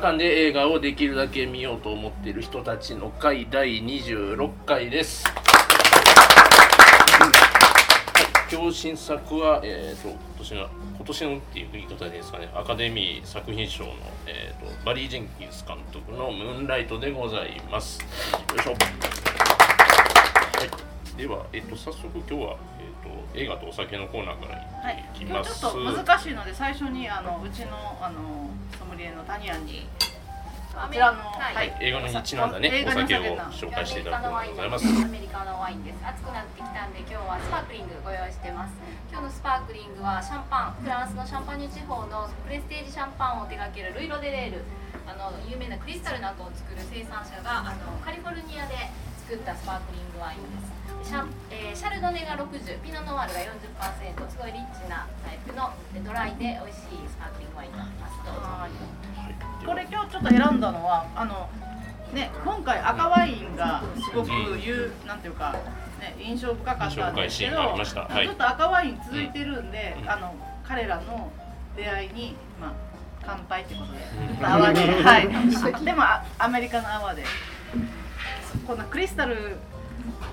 画館で映画をできるだけ見ようと思っている人たちの会第26回です。今日新作は、えー、と今年の今年のっていう言い方でいいですかねアカデミー作品賞の、えー、とバリー・ジェンキンス監督の「ムーンライト」でございます。よいしょ。はい、では、えー、と早速今日は、映画とお酒のコーナーからはいいき今ます。日ちょっと難しいので最初にあのうちのあのソムリエのタニアンにこちらの、はいはい、映画にちなんだねお酒を紹介していただくアコーナーでございます。アメリカのワインです。暑くなってきたんで今日はスパークリングご用意してます。今日のスパークリングはシャンパン、フランスのシャンパーニュ地方のプレステージシャンパンを手掛けるルイ・ロデレール、あの有名なクリスタルなどを作る生産者があのカリフォルニアで作ったスパークリングワインです。シャンえーシャルドネが60、ピノノワールが40%、すごいリッチなタイプのでドライで美味しいスパークリングワインになってます。これ今日ちょっと選んだのはあのね今回赤ワインがすごく言う、なんていうかね印象深かったんですけど、はい。ちょっと赤ワイン続いてるんで、うん。あの彼らの出会いにまあ乾杯ってことで、泡で、はい。でもあアメリカの泡で、こんなクリスタル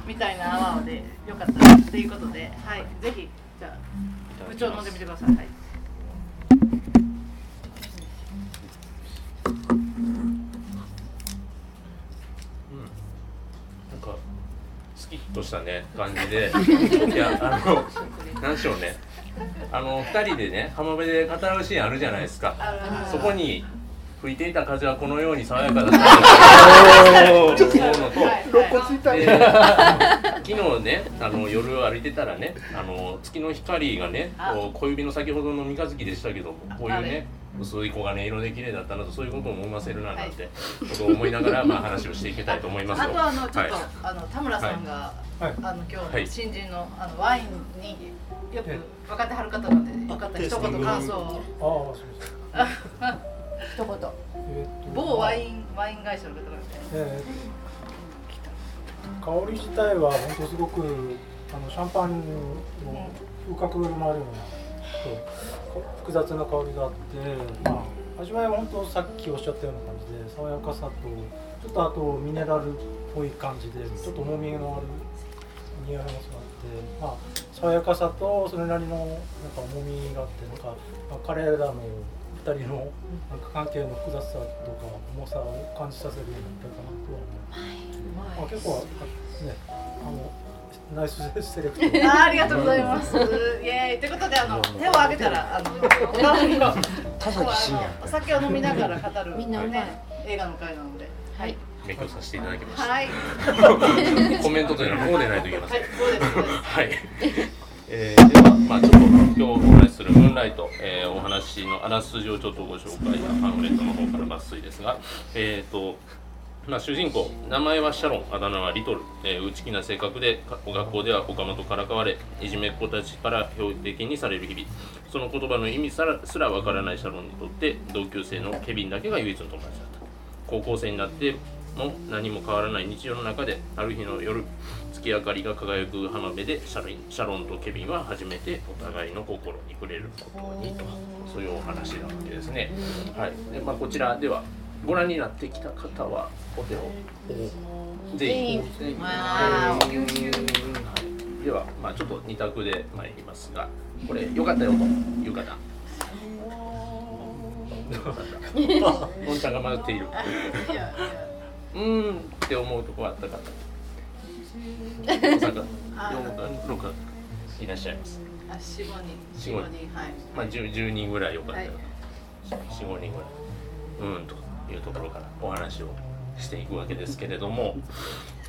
みたいな泡でよかったらっていうことで、はい、ぜひじゃあ部長飲んでみてください。はい。なんかスキッとしたね感じでいやあのなんでしょうね。あの二人でね浜辺で語るシーンあるじゃないですか。そこに吹いていた風はこのように爽やかだった。と思うのと。昨日ねあの夜歩いてたらねあの月の光がねこう小指の先ほどの三日月でしたけどこういうね薄い黄金色で綺麗だったなとそういうことも思わせるななんてことを思いながらまあ話をしていきたいと思います。よ。あとあのちょっと、はい。あの田村さんが、はい。あの今はい。日の新人のあのワインによく分かってはる方なんでよかったら一言感想を。一言。えーっと。某ワインワイン会社の方がえー香り自体は本当すごくあのシャンパンの風格のあるような複雑な香りがあって、まあ味わいは本当さっきおっしゃったような感じで爽やかさとちょっとあとミネラルっぽい感じでちょっと重みのある匂いがあって、まあ爽やかさとそれなりのなんか重みがあってなんか、まあ、彼らの二人のなんか関係の複雑さとか重さを感じさせるようになったかなとは思います。まあ、結構ねあのナイスセレクト。あ ありがとうございます。イエーイということであの手を挙げたらあのお香りを田崎真也お酒を飲みながら語るみんなね映画の会なので。はい。勉強させていただきました。はい。コメントというのはこうでないといけません。はい。そうです。そうですはい。えー、では、まあちょっと今日お話しするムーンライト、えーお話のあらすじをちょっとご紹介パンフレットの方から抜粋ですが、えっ、と、まあ、主人公名前はシャロンあだ名はリトル、えー内気な性格で学校では岡本からかわれいじめっ子たちから標的にされる日々その言葉の意味すらすらわからないシャロンにとって同級生のケビンだけが唯一の友達だった。高校生になっても何も変わらない日常の中である日の夜月明かりが輝く浜辺でシャロンシャロンとケビンは初めてお互いの心に触れることにとそういうお話なわけですね。はい。でまあ、こちらではご覧になってきた方はお手を全員全員わはーいでは、まあ、ちょっと二択で参りますがこれ良かったよという方。の んちゃんが迷っている。うーんって思うとこあった方。大阪あ四六いらっしゃいます。あ四五人四五人はい。まあ十十人ぐらいよかったらはい四五人ぐらい。うんというところからお話をしていくわけですけれども、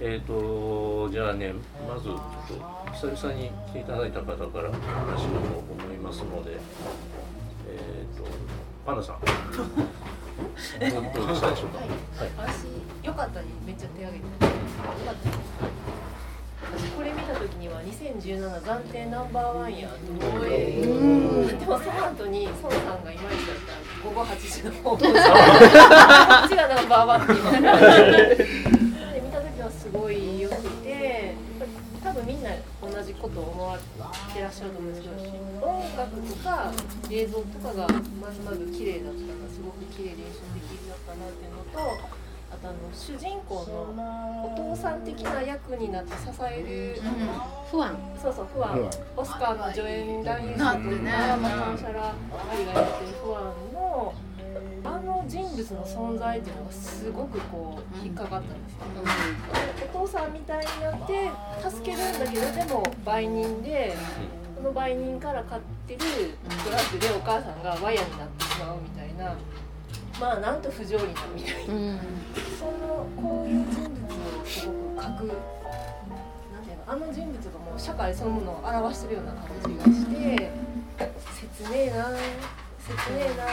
えっ、とじゃあねまずちょっと久々に来ていただいた方からお話を思いますので、えっ、とパンダさん。どうでしたでしょうか。はい。私よかったにめっちゃ手挙げてよかった私これ見た時には2017暫定ナンバーワンやと思えでもその後に孫さんがい。まい。ちだった午後8時の方こっちがナンバーワンって言ったらで見た時はすごい。良くて多分みんな同じことを思われてらっしゃると思うん。ですけど音楽とか映像とかがまずまず綺麗だったらすごく綺麗で印象的だったなっていうのとあとあの主人公のお父さん。的な役になって支える、不安そうそう不安オスカーの助演男優賞となん。てねか、まあ、カンシャラ・アリがやってる不安の物の存在っていうのがすごくこう引っかかったんですよ、お父さんみたいになって助けるんだけどでも売人でその売人から買ってるトラックでお母さんがワイヤになってしまうみたいなまあなんと不条理なみたいなうん。そのこういう人物をすごく描くなんていうのあの人物がもう社会そのものを表してるような感じがして切ねえな切ねえな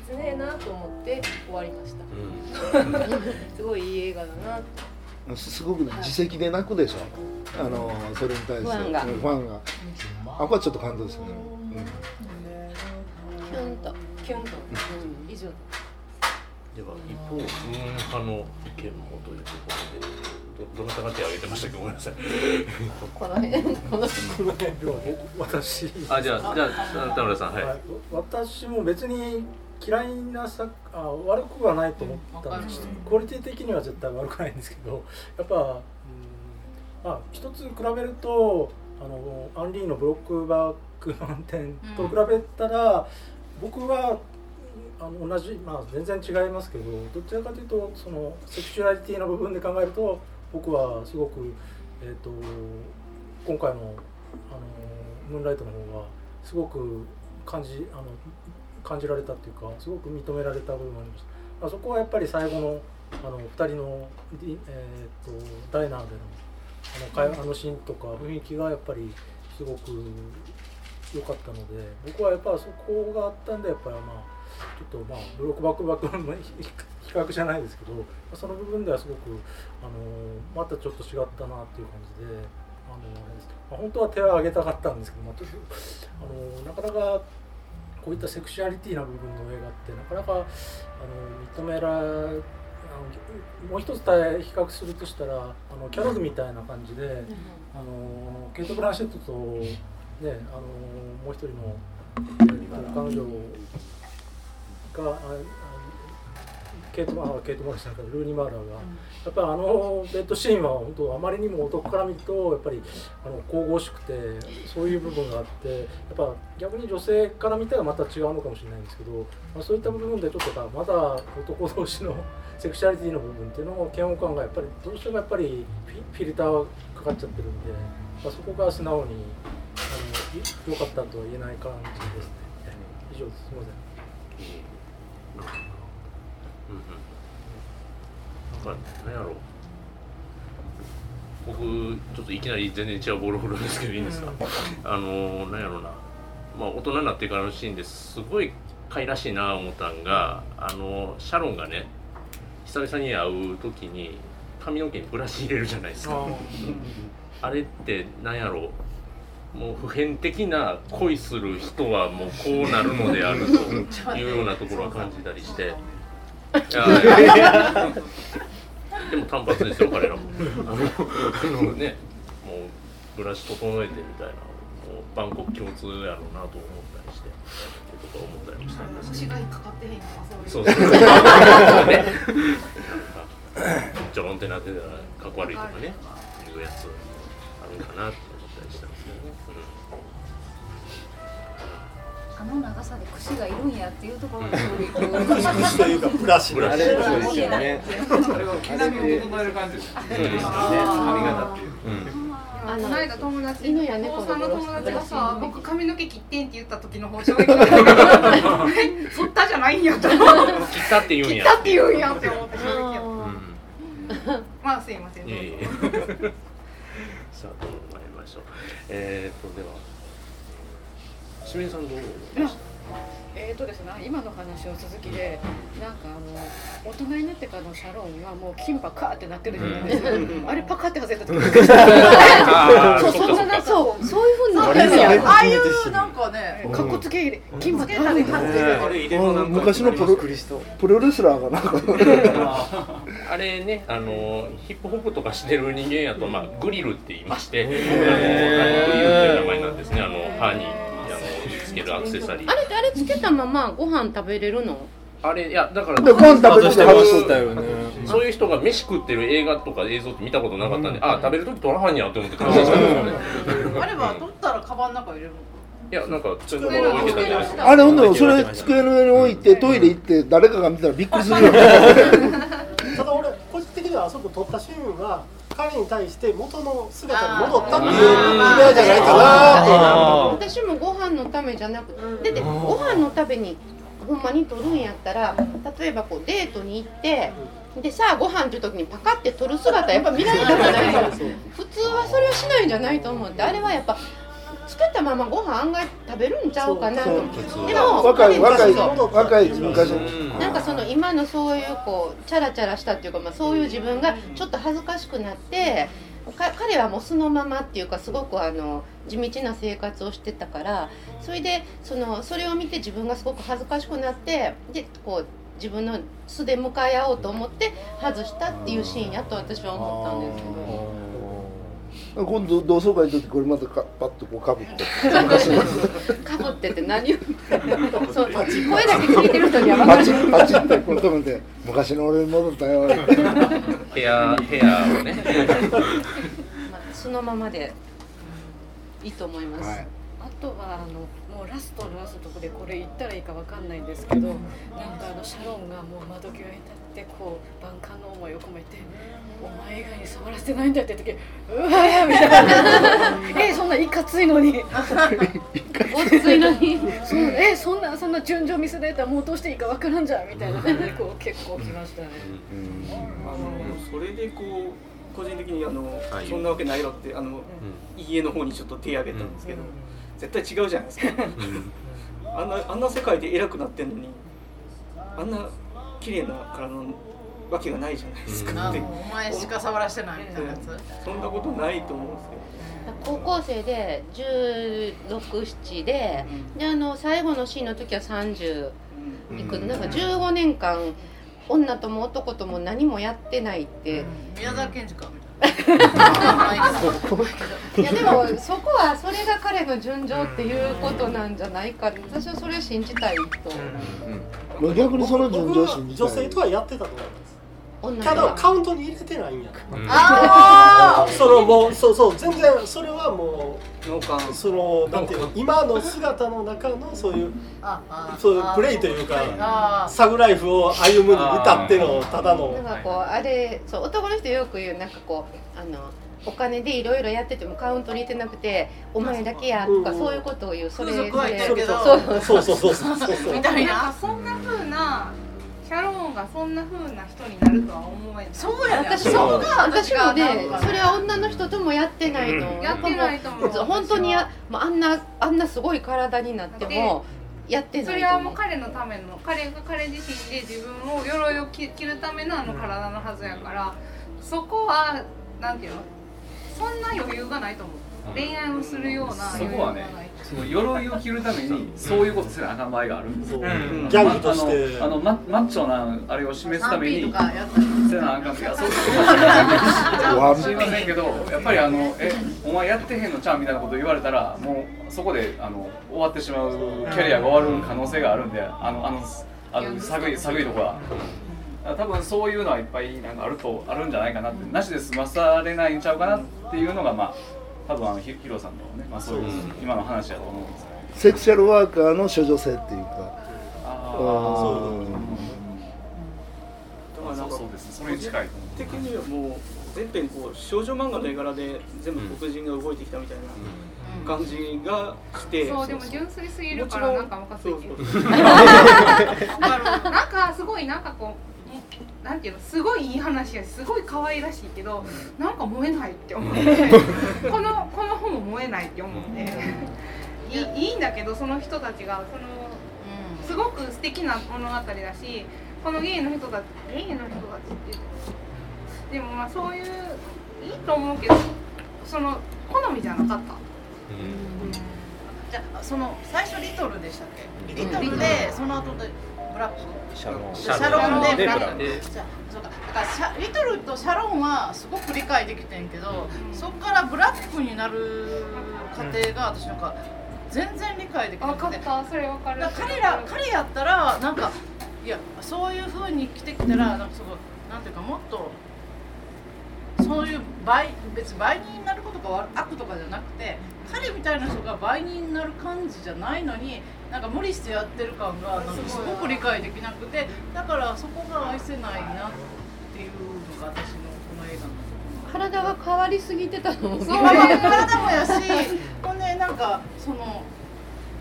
切ねえなと思って終わりました。すごいいい映画だなすすごくね自責で泣くでしょ？あのそれに対して。ファンが。うんファンが。あこれはちょっと感動ですよね、キュンと。キュンと。以上では一方運派の意見もというところでどどなたが手を挙げてましたっけ？ごめんなさい。この辺。この辺。では僕私。あじゃあじゃあ田村さんはい、はい、私も別に嫌いな作あ悪くはないと思ったんですクオリティ的には絶対悪くないんですけどやっぱ、うんまあ、一つ比べるとあのアンリーのブロックバックマウンテンと比べたら、僕はあの同じ、まあ、全然違いますけどどちらかというとそのセクシュアリティの部分で考えると僕はすごく、えー、と今回のあのムーンライトの方がすごく感じあの感じられたっていうかすごく認められた部分がありました、まあ、そこはやっぱり最後のあの2人の、えー、とダイナーでのあの会話あのシーンとか雰囲気がやっぱりすごく良かったので僕はやっぱそこがあったんでやっぱりまあちょっとまあブロックバックバックの 比較じゃないですけどその部分ではすごくあのまたちょっと違ったなっていう感じであの、まあ、本当は手を挙げたかったんですけど、まあ、あのなかなかこういったセクシュアリティな部分の映画ってなかなかあの認めらあのもう一つ対比較するとしたらあのキャロルみたいな感じで、あのケイト・ブランシェットと、ね、あのもう一人の、えー彼女がケイト・マーケイト・マーラーじゃなくてルーニー・マーラーが、やっぱりあのベッドシーンは本当あまりにも男から見るとやっぱりあの神々しくてそういう部分があってやっぱ逆に女性から見たらまた違うのかもしれないんですけど、まあ、そういった部分でちょっとまだ男同士の セクシュアリティの部分っていうのを嫌悪感がやっぱりどうしてもやっぱりフィルターかかっちゃってるんで、まあ、そこが素直にあの良かったとは言えない感じですね。以上です。すみませ。んまあ何やろう。僕ちょっといきなり全然違うボール振るんですけどいいんですか、あの何やろうな。まあ大人になってからのシーンですごい可愛らしいな思ったんがあのシャロンがね久々に会う時に髪の毛にブラシ入れるじゃないですか。あれって何やろう。もう普遍的な恋する人はもうこうなるのであるというようなところは感じたりして。でも単発ですよ彼らも。あのねもうブラシ整えてみたいなもう万国共通やろうなと思ったりしてと思ったりもしたんですけど。違いかかってへんのかそうそうそう。ねちょろんってなってたらかっこ悪いとかねいうやつあるんかなって思ったりしたんですけど。ね、あの長さで櫛がいるんやっていうところが衝撃を受けま虫というかブラシブラシですよね。あれは毛並みを整える感じです。よね。髪型っていう。うん。うんあのこの間友達犬や猫高三の友達がさ僕髪の毛切ってんって言った時の方衝撃だった。え剃ったじゃないんやと思って。切ったって言うんや。切ったって言うんやって思って衝撃やっうん。たまあすいません。さあどう参りましょう。えー、とでは清水さんどうでしたえーとですね、今の話の続きでなんかあの大人になってからのシャロンはもうキンパカーってなってるじゃないですか、あれパカって外れた時。にそうそんななそうそういうふうになあるんですよああいうなんかねかっこつけ入れキンパつけたり外れた。りあれ入れのなん。か昔のプロプロレスラーがなんか。あれね、あのヒップホップとかしてる人間やと、まあ、グリルって言いまして、あのグリルっていう名前なんですね、あの歯につけるアクセサリー。あ。れってあれつけたままご飯食べれるの？あれ、いや、だから、でご飯食べる時外しとったよね。そういう人が飯食ってる映画とか映像って見たことなかったんで、あ、食べるとき取らはんやって思って感心したんですよ。ね。あれば取ったらカバンの中入れるの？いや、なんか、ちょっと置いてたじゃないですか。あれほんでもそれ机の上に置いてトイレ行って誰かが見たらびっくりするよね。ただ俺個人的にはあそこ撮ったシーンは彼に対して元の姿に戻ったっていう意味合いじゃないかな。あ私もご飯のためじゃなくてでご飯のためにほんまに取るんやったら例えばこうデートに行ってでさあご飯っていう時にパカって取る姿やっぱ見られたくないか。ら普通はそれはしないんじゃないと思ってあれはやっぱつけたままご飯案外食べるんちゃうかなと。思ってでも若い若い若い昔なんかその今のそういうこうチャラチャラしたっていうか、まあ、そういう自分がちょっと恥ずかしくなってか彼はもう素のままっていうかすごくあの地道な生活をしてたからそれでそのそれを見て自分がすごく恥ずかしくなってでこう自分の素で向かい合おうと思って外したっていうシーンやと私は思ったんですけど。今度同窓会の時これまたかパッとこうかぶって。かぶってて何を。そう声だけ聞いてる人には分かパるチってこれ止めて昔の俺に戻ったよ。ヘア、ヘアをね。まあ、そのままでいいと思います。はい。あとはあのもうラストのラストでこれ言ったらいいかわかんないんですけどなんかあのシャロンがもう窓際に立ってこう万感の思いを込めて「お前以外に触らせてないんだ」って言ってうわーみたいな「えそんな いかついのにおついのに。そんえそんなそんな順序見せられたらもうどうしていいかわからんじゃん」みたいな。ねこう結構きましたね。あのそれでこう個人的にあの、はいそん。なわけないよってあの、家の方にちょっと手挙げたん。ですけど、絶対違うじゃないですかあん。なあん。な世界で偉くなってん。のにあん。な綺麗な体のわけがないじゃないですか。って、あのお前しか触らしてないみたいなやつ。そんなことないと思うんですけど。高校生で1617でであの最後のシーンの時は30いくなんか15年間女とも男とも何もやってないって。宮沢賢治かみたいな。いやでもそこはそれが彼の純情っていうことなんじゃないかって私はそれを信じたいとまあ逆にその順序を信じたい。女性とはやってたと思います女ただのカウントに入れてないんや。あ そのもうそうそう全然それはもうそのなんていうの今の姿の中のそういうああそういうプレイというかあサグライフを歩むに至ってのただの。なんかこうあれそう男の人よく言うなんかこうあのお金でいろいろやっててもカウントに入れてなくてお前だけやとかうん。そういうことを言うそれ風俗はいてるけど。そう。そう。そう。そうそうそうそう みたいな。んかなそんな風なシャローンがそんな風な人になるとは思えない。そうやね私そもこが私もねそれは女の人ともやってないのやってないと思う。本当にやもうあんなあんなすごい体になってもやってそないと思う。れはもう彼のための彼が彼自身で自分を鎧を着着るためのあの体のはずやからそこはなんていうの？そんな余裕がないと思う恋愛をするようなそこはねその鎧を着るためにそういうことせなあかん場合があるんですよ。そううん。ギャングとして。あのあのママッチョなあれを示すため 3P にせなあかんっていやそういうワン知りませんけどやっぱりあのえお前やってへんのちゃうみたいなこと言われたらもうそこであの終わってしまうキャリアが終わる可能性があるんであのあのあの探い。探いとこは。多分そういうのはいっぱいなんかあるとあるんじゃないかなって。なしで済まされないんちゃうかなっていうのがまあ多分あのヒヒロさんのね、まあ、そういう今の話だと思うんですけどセクシャルワーカーの処女性っていうか。あうんあそうそうですそれに近い。と思う的にはもう全編こう少女漫画の絵柄で全部黒人が動いてきたみたいな感じがして、そうでも純粋すぎるからなんかムカつい なんかすごいなんかこうなんていうのすごいいい話やしすごい可愛らしいけどなんか燃えないって思って。このこの本も燃えないって思って。いいいいんだけどその人たちがそのすごく素敵な物語だしこのゲイの人たちゲイの人たちって言って。でもまあそういういいと思うけどその好みじゃなかった。じゃあその最初リトルでしたっけ？リトルでその後でブラック。シャロン。シャロンで。ブラックで。じゃあそうか。だからシャリトルとシャロンはすごく理解できてんけど、そこからブラックになる過程が私なんか全然理解できなくて。分かった。それ分かる。だから彼ら彼やったらなんかいやそういう風に来てきたらなんかすごいなんていうかもっとそういう倍別に売人になることが悪悪とかじゃなくて彼みたいな人が売人になる感じじゃないのになんか無理してやってる感がなんかすごく理解できなくてだからそこが愛せないなっていうのが私のこの映画の。体が変わりすぎてたの？もそう体もやし ほんでなんかその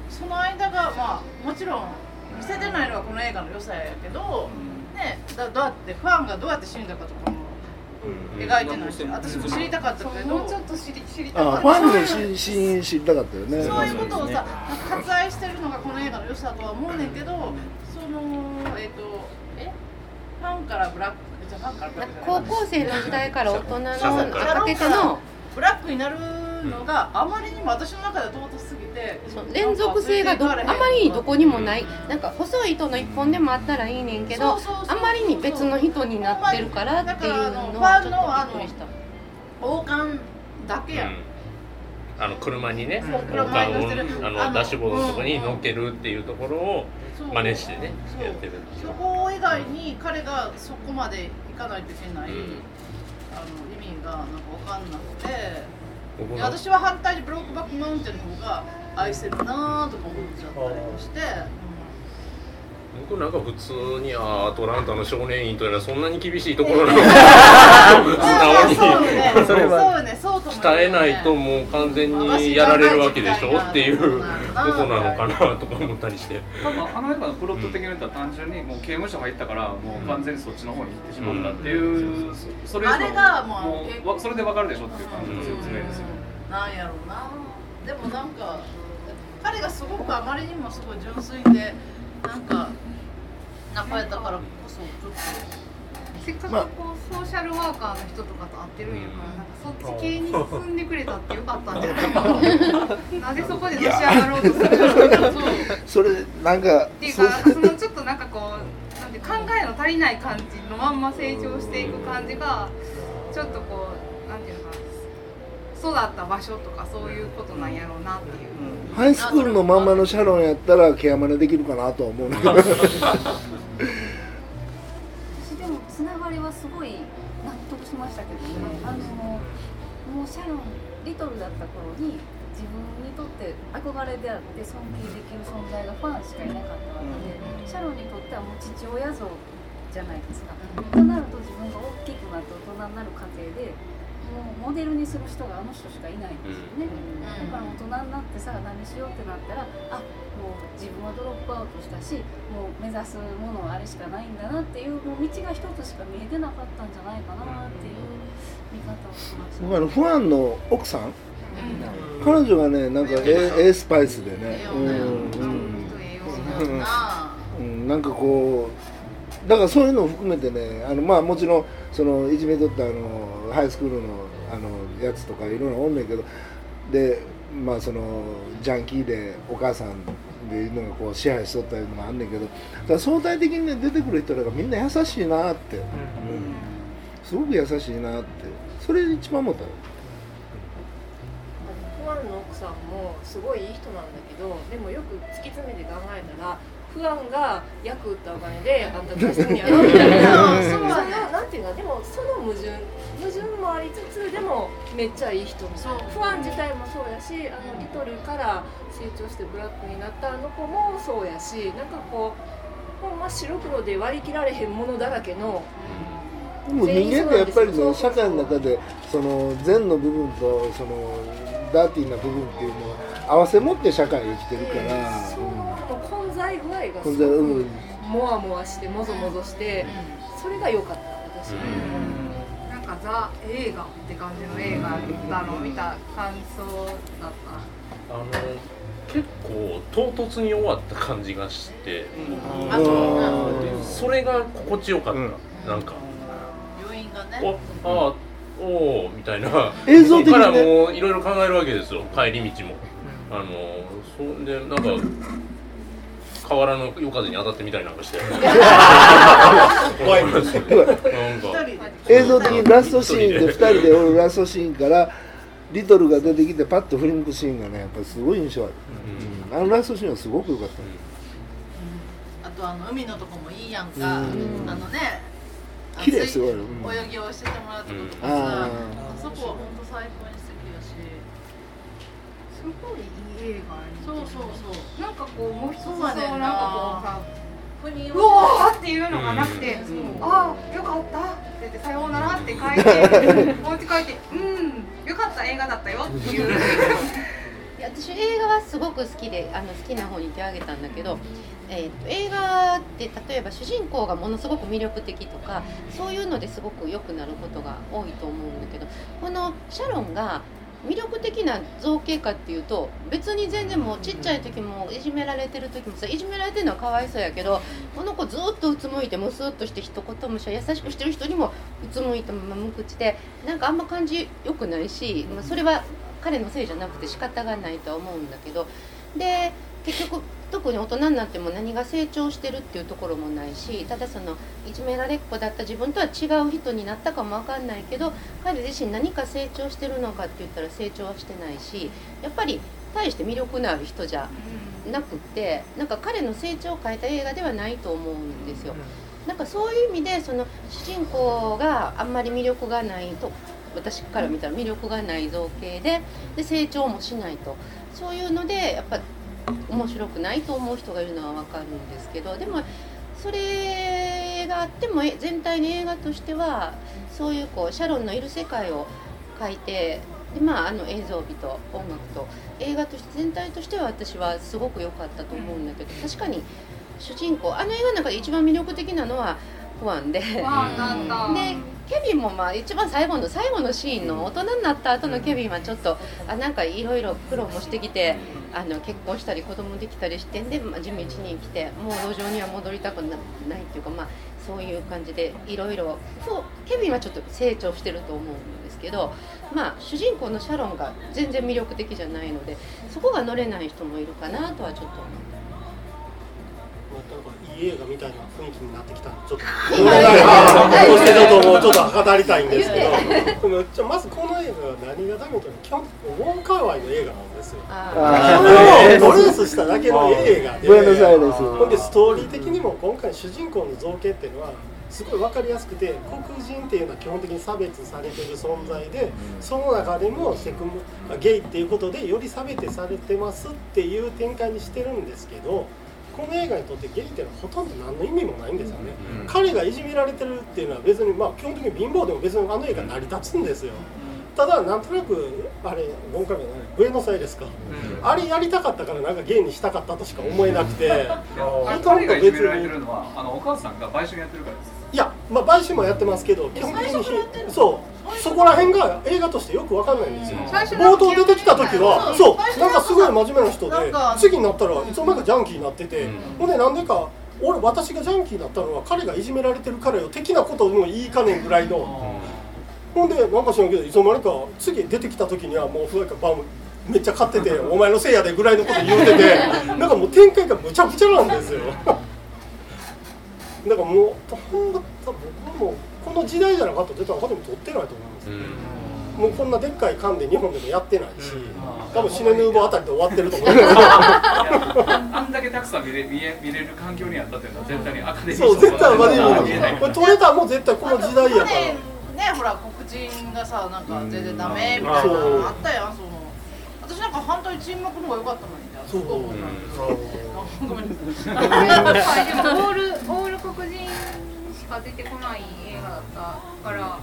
その間がまあもちろん見せてないのがこの映画の良さやけど、ねだどうやってファンがどうやって死んだかとかも描いてないし私も知りたかったけど。もうちょっと知り知りたかあった。ファンのシシーン知りたかったよねそういうことをさ、割愛してるのがこの映画の良さとは思うねんけど、そのえっ、とえファンからブラックじゃあファンからブラック高校生の時代から大人のかけてのブラックになるのがあまりにも私の中では尊すぎて、連続性がどあまりにどこにもない。なんか細い糸の一本でもあったらいいねんけどあまりに別の人になってるからっていうのだはちょからあのっとびっくりした。王冠だけやん、あの車にね、王冠をああののダッシュボードのとこに乗っけるっていうところを真似してねやってるそこ以外に彼がそこまで行かないといけない、うんあの意味がなんか分かんなくて僕ので私は反対にブロックバックマウンテンの方が愛せるなとか思っちゃったりもして、僕なんか普通にあーアトランタの少年院というのはそんなに厳しいところなの。か 素直に。そうねそれはそうねそうとも鍛えないともう完全にやられるわけでしょっていうとこなのかなとか思ったりして。多分あの映画のプロット的に言ったら単純にもう刑務所入ったからもう完全にそっちの方に行ってしまったっていう、それあれがもうそれでわかるでしょっていう感じの説明ですよ、なんやろうな。でもなんか彼がすごくあまりにもすごい純粋でなんか仲やったからこそちょっせっかくこうソーシャルワーカーの人とかと会ってるんやから、なんかそっち系に進んでくれたってよかったんじゃないかな。なんでそこでのし上がろうとするの？それなんかっていうか、そのちょっとなんかこう、なんて考えの足りない感じのまんま成長していく感じが、ちょっとこう、なんていうの？育った場所とかそういうことなんやろうなっていう。ハイスクールのまんまのシャロンやったらケアマネできるかなとは思うんだけど私でもつながりはすごい納得しましたけどね、あのもうシャロンリトルだった頃に自分にとって憧れであって尊敬できる存在がファンしかいなかったわけで、シャロンにとってはもう父親像じゃないですか、となると自分が大きくなって大人になる過程でモデルにする人があの人しかいないんですよね、だから大人になってさ何しようってなったらあもう自分はドロップアウトしたしもう目指すものはあれしかないんだなっていうもう道が一つしか見えてなかったんじゃないかなっていう見方をしました。僕あのファンの奥さん？彼女がねなんかエエスパイスでね。うん。うん。なうん。なんかこうだからそういうのを含めてねあのまあもちろんそのいじめとったあのハイスクールのあのやつとかいろいろおんねんけどでまあそのジャンキーでお母さんでいうのがこう支配しとったいうのもあんねんけどだから相対的にね出てくる人らがみんな優しいなって、うん。すごく優しいなって。それ一番思ったよファンの奥さんもすごいいい人なんだけどでもよく突き詰めて考えたら不安が役打ったお金で あんた出してんやろみたいなそのなんていうかでもその矛盾矛盾もありつつでもめっちゃいい人みたいな。不安自体もそうやしあのリトルから成長してブラックになったあの子もそうやしなんかこうほんま白黒で割り切られへんものだらけのでも人間ってやっぱりね社会の中でその善の部分とそのダーティーな部分っていうのを合わせ持って社会を生きてるから、その混在具合が混すごくもわもわしてもぞもぞしてそれが良かった私。なんかかザ映画って感じの映画だの？を見た感想だった？あの結構唐突に終わった感じがして、あそれが心地よかった、なんか。余韻がね。おああおおみたいな。映像的からもういろいろ考えるわけですよ。帰り道も。あのそんでなんか河原の夜風に当たってみたりなんかして。怖い。なんか。映像的にラストシーンで2人でおるラストシーンからリトルが出てきてパッと振り向くシーンがねやっぱりすごい印象ある、うん。あのラストシーンはすごく良かった、あとあの海のとこもいいやんか、うん。あのね綺麗すごい。うん泳ぎをしててもらったとかさ、うん。あそこは本当最高に素敵だし。すごいいい映画そうそうそう。なんかこうもう一つそうななんかこうさうわーっていうのがなくて、ああよかったって言ってさようならって書いて お家帰ってうんよかった映画だったよっていう。いや私映画はすごく好きであの好きな方に手を挙げたんだけど、えーと映画って例えば主人公がものすごく魅力的とかそういうのですごく良くなることが多いと思うんだけどこのシャロンが魅力的な造形かっていうと別に全然もうちっちゃい時もいじめられてる時もさいじめられてるのはかわいそうやけどこの子ずっとうつむいてムスッとして一言もしゃ優しくしてる人にもうつむいたまま無口でなんかあんま感じ良くないし、まあ、それは彼のせいじゃなくて仕方がないとは思うんだけどで結局特に大人になっても何が成長してるっていうところもないしただそのいじめられっ子だった自分とは違う人になったかもわかんないけど彼自身何か成長してるのかって言ったら成長はしてないしやっぱり大して魅力のある人じゃなくってなんか彼の成長を変えた映画ではないと思うんですよ。なんかそういう意味でその主人公があんまり魅力がないと私から見たら魅力がない造形でで成長もしないとそういうのでやっぱ面白くないと思う人がいるのは分かるんですけどでもそれがあってもえ全体の映画としてはそういうこうシャロンのいる世界を描いてでまああの映像美と音楽と映画として全体としては私はすごく良かったと思うんだけど確かに主人公あの映画の中で一番魅力的なのはファンで。でケビンもまあ一番最後の最後のシーンの大人になった後のケビンはちょっとあなんかいろいろ苦労もしてきてあの結婚したり子供できたりしてんで、まあ、地道に来てもう路上には戻りたくないっていうかまあそういう感じでいろいろケビンはちょっと成長してると思うんですけどまあ主人公のシャロンが全然魅力的じゃないのでそこが乗れない人もいるかなとはちょっと思いますいい映画みたいな雰囲気になってきたんでちょっとそしてちょっともうちょっと語りたいんですけどでもちょまずこの映画が何がダメか基本ウォンカーワイの映画なんですよ。あそれをトレースしただけの映画でほんでストーリー的にも今回主人公の造形っていうのはすごい分かりやすくて黒人っていうのは基本的に差別されてる存在でその中でもセクムゲイっていうことでより差別されてますっていう展開にしてるんですけどこの映画にとってゲイっていうのはほとんど何の意味もないんですよね、彼がいじめられてるっていうのは別にまあ基本的に貧乏でも別にあの映画成り立つんですよ。ただなんとなくあれ今回もねブエノスアイレスか、あれやりたかったからなんかゲイにしたかったとしか思えなくて。彼がいど別にじめられてるのはあのお母さんが売春やってるからですいや、まあ、買収もやってますけど基本的にそう。そこら辺が映画としてよくわかんないんですよ。冒頭出てきた時はそうなんかすごい真面目な人で次になったらいつの間にかジャンキーになってて、ほんでなんでか俺私がジャンキーになったのは彼がいじめられてるからよ的なことも言いかねんぐらいの、ほんでなんか知らんけどいつの間にか次出てきた時にはもうなんかバムめっちゃ買っててお前のせいやでぐらいのこと言うてて なんかもう展開がむちゃくちゃなんですよだからもうほんま僕はもうこの時代じゃなかったら絶対アカデミー取ってないと思います、もうこんなでっかい缶で日本でもやってないし、多分シネヌーボーあたりで終わってると思いますあんだけたくさん見れ見え見れる環境にあったっていうのは絶対にアカデミーそう絶対アカデミーこれ取れたらもう絶対この時代やから。ねほら黒人がさなんか全然ダメみたいなのあったやんその。私なんか反対に沈黙の方が良かったのにねすごめんなさいでもオールオール黒人しか出てこない映画だったから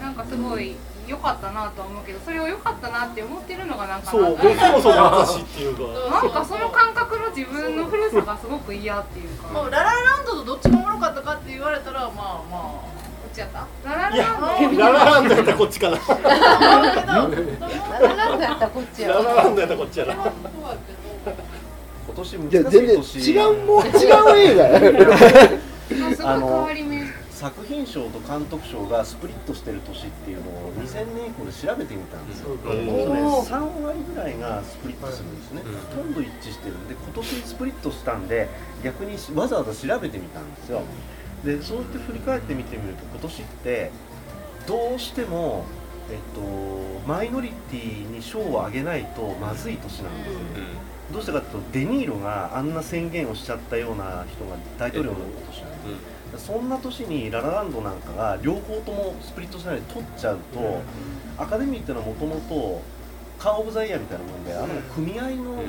なんかすごい良かったなとは思うけどそれを良かったなって思ってるのがなんかそう僕もそう私っていうか。なんかその感覚の自分の古さがすごく嫌っていうか。もうララランドとどっちがおもろかったかって言われたらまあまあうちちやった？ララランド。ララランドやったらこっちかな。ララランドやったらこっちや。ララランドやったらこっちやな今年いや難し全然い年違うもう 違う映画や。あすごい変わり目作品賞と監督賞がスプリットしてる年っていうのを2000年以降で調べてみたんですよ、うんほんとねおー。3割ぐらいがスプリットするんですね、うん。ほとんど一致してるんで今年スプリットしたんで逆にわざわざ調べてみたんですよ。でそうやって振り返ってみてみると今年ってどうしてもえっと、マイノリティに賞をあげないとまずい年なんですよ、どうしてかというとデニーロがあんな宣言をしちゃったような人が大統領の年なんですそんな年にララランドなんかが両方ともスプリットしないで取っちゃうと、アカデミーっていうのはもともとカー・オブ・ザ・イヤーみたいなもんで、あの組合の,、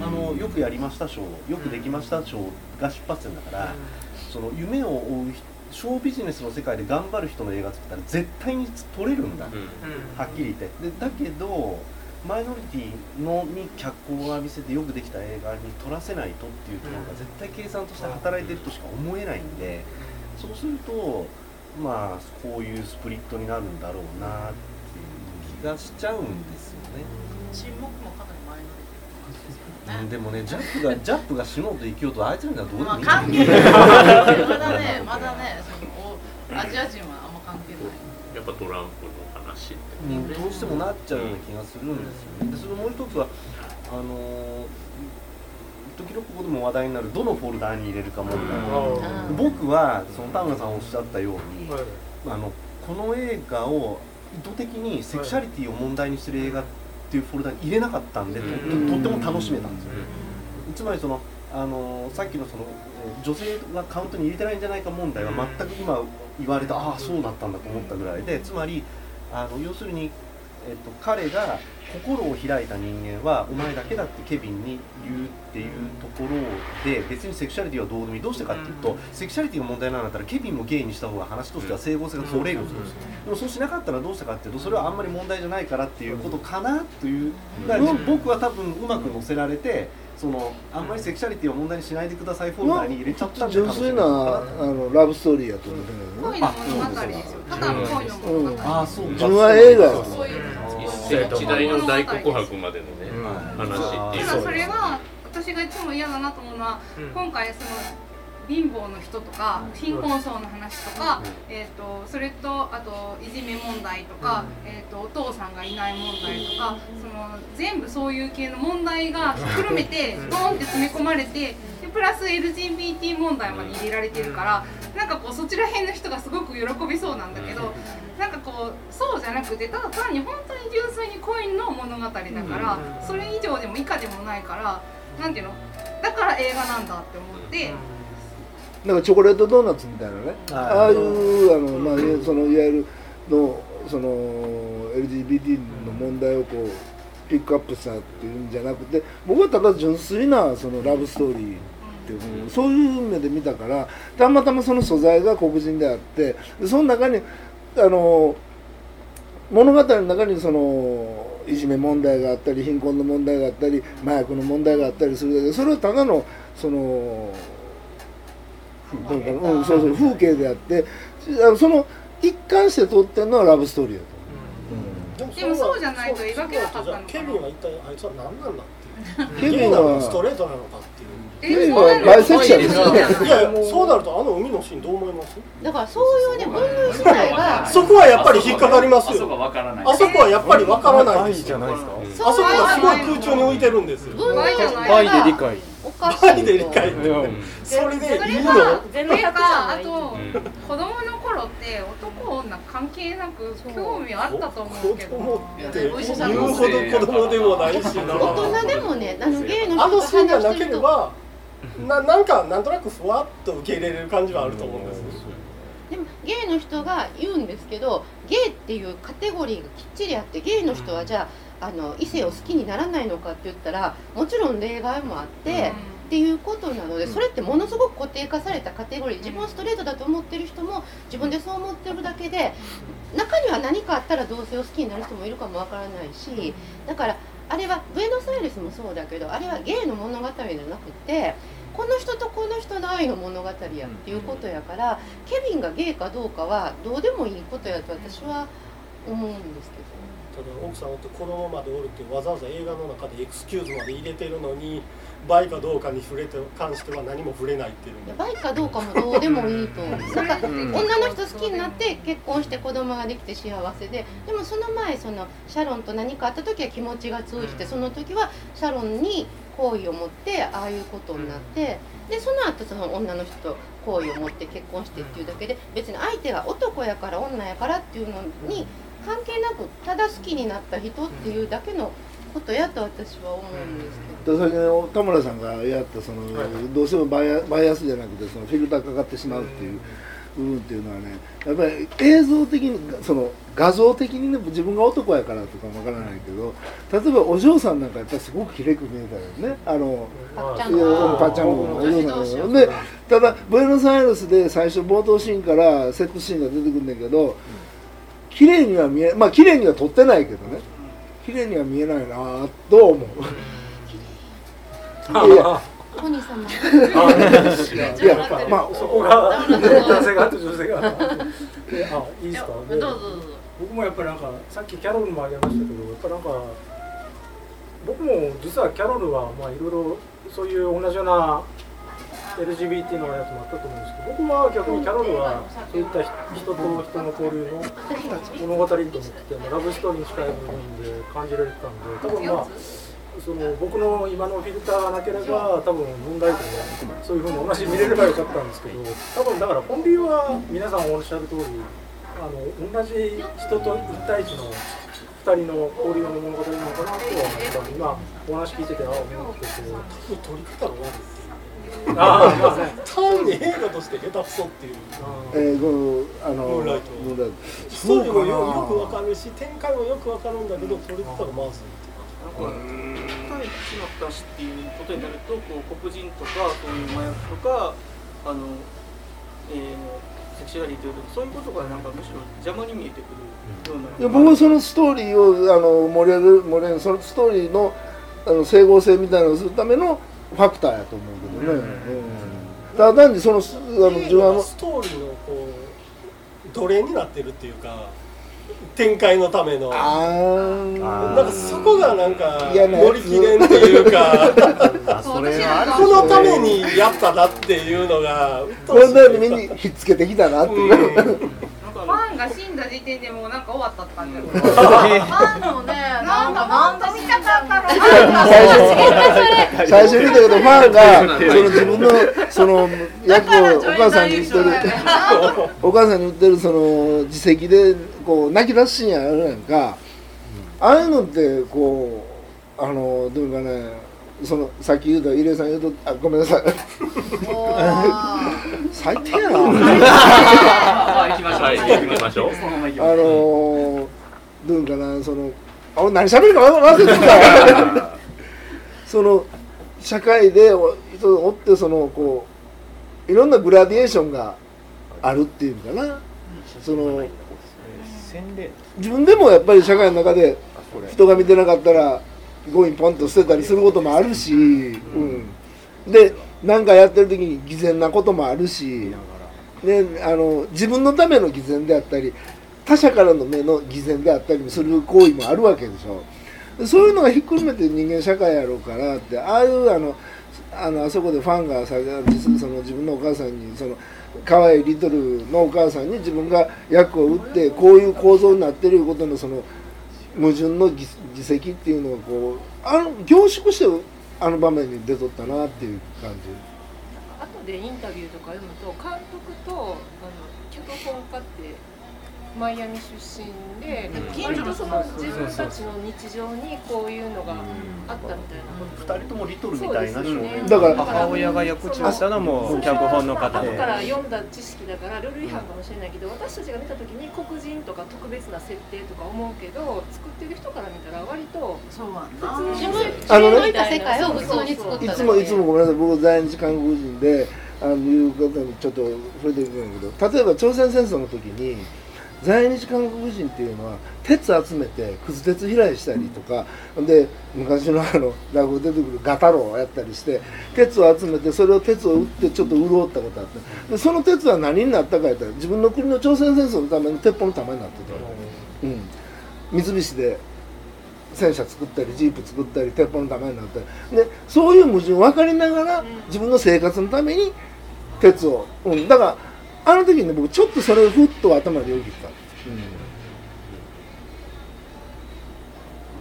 あのよくやりました賞よくできました賞が出発点だから、その夢を追う人ショービジネスの世界で頑張る人の映画作ったら絶対に取れるんだ、はっきり言って。でだけどマイノリティのに脚光を浴びせてよくできた映画に撮らせないとっていうところが絶対計算として働いてるとしか思えないんでそうするとまあこういうスプリットになるんだろうなっていう気がしちゃうんですよね。沈黙もかなり前のうんでもねジャップがジャップが死のうと生きようとあいつらにはどうでまあもいい。んだ関係ない。まだねまだねそのおアジア人はあんま関係ない。やっぱトランプの話ってうん、どうしてもなっちゃうような気がするんですよね。でそれもう一つはあのー時々ここでも話題になるどのフォルダーに入れるか問題、うん。僕はその田村さんおっしゃったように、あのこの映画を意図的にセクシャリティを問題にしてる映画っていうフォルダに入れなかったんで、ととっても楽しめたんですよ、つまりそのあのさっきのそのえー女性がカウントに入れてないんじゃないか問題は全く今言われたああそうだったんだと思ったぐらいでつまりあの要するに、えっと、彼が心を開いた人間はお前だけだってケビンに言うっていうところで別にセクシャリティはどうでもいい。どうしてかっていうとセクシャリティが問題なんだったらケビンもゲイにした方が話としては整合性が取れるんですでもそうしなかったらどうしたかっていうとそれはあんまり問題じゃないからっていうことかなというだから僕は多分うまく乗せられてそのあんまりセクシャリティを問題にしないでくださいフォルダーに入れちゃったんで純粋なあのラブストーリーやと思って恋の物語ですよ。ただの恋の物語ああそうか。純愛映画やとそういう一世一代の大告白までのね、話っていう。ただそれが私がいつも嫌だなと思うのは、今回その貧乏の人とか貧困層の話とか、えー、とそれとあといじめ問題とか、えー、とお父さんがいない問題とかその全部そういう系の問題がひっくるめてドーンって詰め込まれてでプラス LGBT 問題まで入れられてるからなんかこうそちら辺の人がすごく喜びそうなんだけどなんかこうそうじゃなくてただ単に本当に純粋に恋の物語だからそれ以上でも以下でもないからなんていうの？だから映画なんだって思って。なんかチョコレートドーナツみたいなね、はいああいうあの、まあ、そのいわゆるのその LGBT の問題をこうピックアップしたっていうんじゃなくて僕はただ純粋なそのラブストーリーっていうふうにそういう目で見たからたまたまその素材が黒人であってでその中にあの物語の中にそのいじめ問題があったり貧困の問題があったり麻薬の問題があったりするだけどそれはただのそのなんかうん、そうそう風景であってあのその一貫して撮ってるのはラブストーリーだと。でもそうじゃないと描けなかったのかな。ケビンは一体あいつは何なんだってケビンはストレートなのかっていうケビンはバイセクシャルですよね。いやそうなるとあの海のシーンどう思います？だからそういうね本類自体がそこはやっぱり引っかかりますあそこよは分からない。あそこはやっぱりわからないですよ。じゃないですか。あそこがすごい空中に浮いてるんですよ。分類自愛体がで理解。おかしバイで理解。ってそれでいいの？それかあと子供の頃って男女関係なく興味あったと思うけど。って言うほど子供でもないしな。大人でもねあのゲイの人と話してるとければななんかなんとなくふわっと受け入れれる感じはあると思うんです。でもゲイの人が言うんですけどゲイっていうカテゴリーがきっちりあってゲイの人はじゃああの異性を好きにならないのかって言ったらもちろん例外もあって、っていうことなのでそれってものすごく固定化されたカテゴリー。自分はストレートだと思ってる人も自分でそう思ってるだけで中には何かあったら同性を好きになる人もいるかもわからないしだからあれはブエノスアイレスもそうだけどあれはゲイの物語じゃなくてこの人とこの人の愛の物語やっていうことやからケビンがゲイかどうかはどうでもいいことやと私は思うんですけど。ただ奥さんおって子供までおるってわざわざ映画の中でエクスキューズまで入れてるのにバイかどうかに触れて関しては何も触れないっていうのバイかどうかもどうでもいいと思う。なん。か女の人好きになって結婚して子供ができて幸せででもその前そのシャロンと何かあった時は気持ちが通じてその時はシャロンに好意を持ってああいうことになってでその後その女の人と好意を持って結婚してっていうだけで別に相手が男やから女やからっていうのに関係なくただ好きになった人っていうだけのことやと私は思うんですけど。それで田村さんがやったその、どうしてもバイアバイアスじゃなくてそのフィルターかかってしまうっていう部分っていうのはねやっぱり映像的にその画像的にね自分が男やからとかもわからないけど例えばお嬢さんなんかやっぱりすごくきれく見えたよね。あのパッチャンコお嬢さんでただブエノスアイレスで最初冒頭シーンからセットシーンが出てくるんだけど綺麗には見えまあ綺麗には撮ってないけどね綺麗には見えないなと思う。いやポニー様。いや、まあ、そこが男性があって女性が。あ、いいですか？どうぞどうぞ。僕もやっぱりなんか、さっきキャロルもあげましたけど、やっぱなんか。僕も実はキャロルは、まあ、いろいろ、そういう同じような。LGBT のやつもあったと思うんですけど僕は逆にキャロルはそういった人と人の交流の物語と思ってラブストーリーに近い部分で感じられてたんで多分まあその僕の今のフィルターがなければ多分問題とかそういうふうに同じ見れればよかったんですけど多分だから本流は皆さんおっしゃる通りあの同じ人と1対1の2人の交流の物語なのかなとは今お話聞いててああ思ってて単に映画として下手くそっていう。えー、このあのムーンライト。ムーンライト。ストーリーもよよくわかるし、展開もよくわかるんだけど、撮り方がまずい。なんか対1の話っていうことになるとこう黒人とかそういう麻薬とかあの、えー、セクシュアリティとかそういうことがなんかむしろ邪魔に見えてくる。ようないや僕はそのストーリーをあの盛り上げる盛り上げるそのストーリーのあの整合性みたいなのをするためのファクターやと思うけどね、うんただ単にそのあの自分はストーリーのこう奴隷になってるっていうか展開のための。なんかそこがなんか乗り切れんっていうか。このためにやったなっていうのがこれだけにひっつけてきたなっていう、ファンが死んだ時点でもうなんか終わったって感じだ ファンもね、なんかなんで見たかったの。最初見たけどファンがその自分のその役をお母さんに言ってる。お母さんに言ってるその自責でこう泣き出すシーンあるやんか。ああいうのってこうあのどういうかねそのさっき言うた入江さん言うとあごめんなさい。最低やな。行きましょう。行きましょう。あのどういうかなそのあ俺何しゃべるか忘れてた。その社会でおおってそのこういろんなグラディエーションがあるっていうのかな。その自分でもやっぱり社会の中で人が見てなかったらゴミポンと捨てたりすることもあるし、うん、で何かやってる時に偽善なこともあるしであの自分のための偽善であったり他者からの目の偽善であったりもする行為もあるわけでしょ。そういうのがひっくるめて人間社会やろうからってああいうあのあのあそこでファンがさその自分のお母さんにその可愛いリトルのお母さんに自分が役を打ってこういう構造になってるいうことのその矛盾の議席っていうのがこうあの凝縮してあの場面に出とったなっていう感じ。後でインタビューとか読むと監督とあの脚本家ってマイアミ出身で、割とその自分たちの日常にこういうのがあったみたいな。二人ともリトルみたいな少年。だから母親が役中したのも脚本の方で。後から読んだ知識だからルール違反かもしれないけど、私たちが見た時に黒人とか特別な設定とか思うけど、作ってる人から見たら割とそう普通自分あのね世界を普通に作ったいつもいつもごめんなさい僕在日韓国人であのいう方にちょっと触れてるんだけど例えば朝鮮戦争の時に在日韓国人っていうのは鉄集めてくず鉄飛来したりとかで昔のあの落語出てくるガタロウをやったりして鉄を集めてそれを鉄を打ってちょっと潤ったことあってでその鉄は何になったか言ったら自分の国の朝鮮戦争のための鉄砲の弾になってた、うん、三菱で戦車作ったりジープ作ったり鉄砲の弾になったりでそういう矛盾分かりながら自分の生活のために鉄を、うん、だからあの時にね僕ちょっとそれをふっと頭でよぎった、うん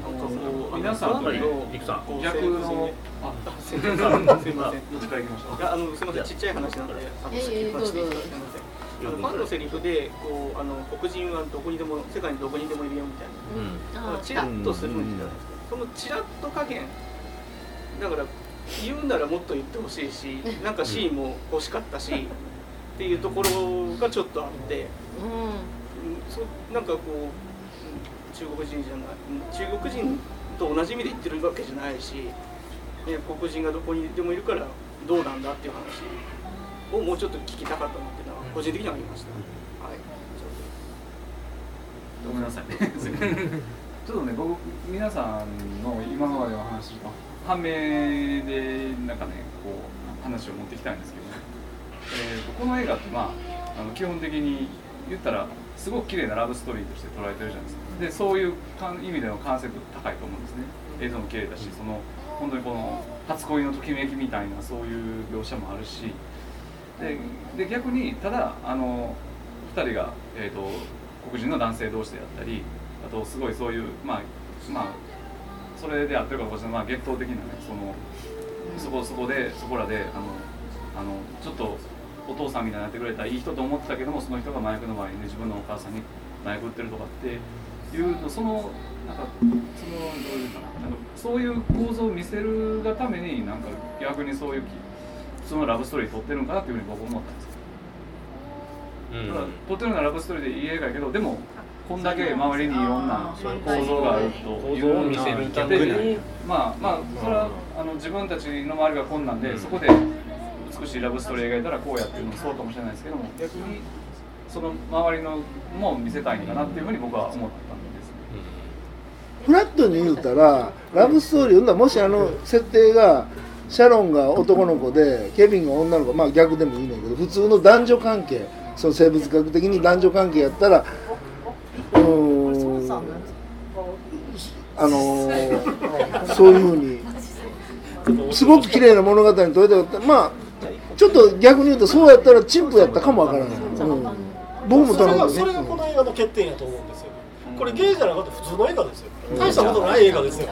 なんかこう皆さんと逆のあすいませんいませんどっちから行きましょういやあのすみませんちっちゃい話なのであの先言わせていただきどうぞますあのファンのセリフでこうあの黒人はどこにでも世界にどこにでもいるよみたいな、うんチラッとするんじゃないですか、そのチラッと加減だから言うならもっと言ってほしいしなんかシーンも欲しかったしっていうところがちょっとあって、うん。そなんかこううん中国人じゃないうん中国人と同じ意味で言ってるわけじゃないし、ね、黒人がどこにでもいるからどうなんだっていう話をもうちょっと聞きたかったなっていうのは個人的にはありました。はい。ごめんなさい。ね ちょっとね僕皆さんの今までの話と反面でなんかねこう話を持ってきたいんですけど、えーとこの映画ってまああの基本的に言ったらすごく綺麗なラブストーリーとして捉えてるじゃないですか。でそういう意味での完成度高いと思うんですね。映像も綺麗だしその本当にこの初恋のときめきみたいなそういう描写もあるし。でで逆にただあの2人が、えー、と黒人の男性同士であったりあとすごいそういうまあまあそれであってるかもしれない、まあ、月頭的なねそのそこそこでそこらであのあのちょっとお父さんみたいになってくれたらいい人と思ってたけどもその人が麻薬の前にね自分のお母さんに麻薬売ってるとかっていうのそのなんかそのどういうかな。なんかそういう構造を見せるがためになんか逆にそういうきそのラブストーリー撮ってるのかなっていうふうに僕思ったんですうん。だから撮ってるのはラブストーリーでいい映画やけどでもこんだけ周りにいろんな構造があるという見せるために。まあまあそれはあの自分たちの周りがこんなん。でそこで美しいラブストーリー描いたらこうやっていうのもそうかもしれないですけども逆にその周りのも見せたいんだなっていうふうに僕は思ったんです。フラットに言うたらラブストーリーならもしあの設定がシャロンが男の子でケビンが女の子まあ逆でもいいねんけど普通の男女関係その生物学的に男女関係やったらうんあのそういうふうにすごく綺麗な物語に撮れたかった。まあちょっと逆に言うとそうやったらチンプやったかもわからない、うん、僕もそれがそれがこの映画の欠点やと思うんですよ。これゲイじゃなかったら普通の映画ですよ。大したことない映画ですよ。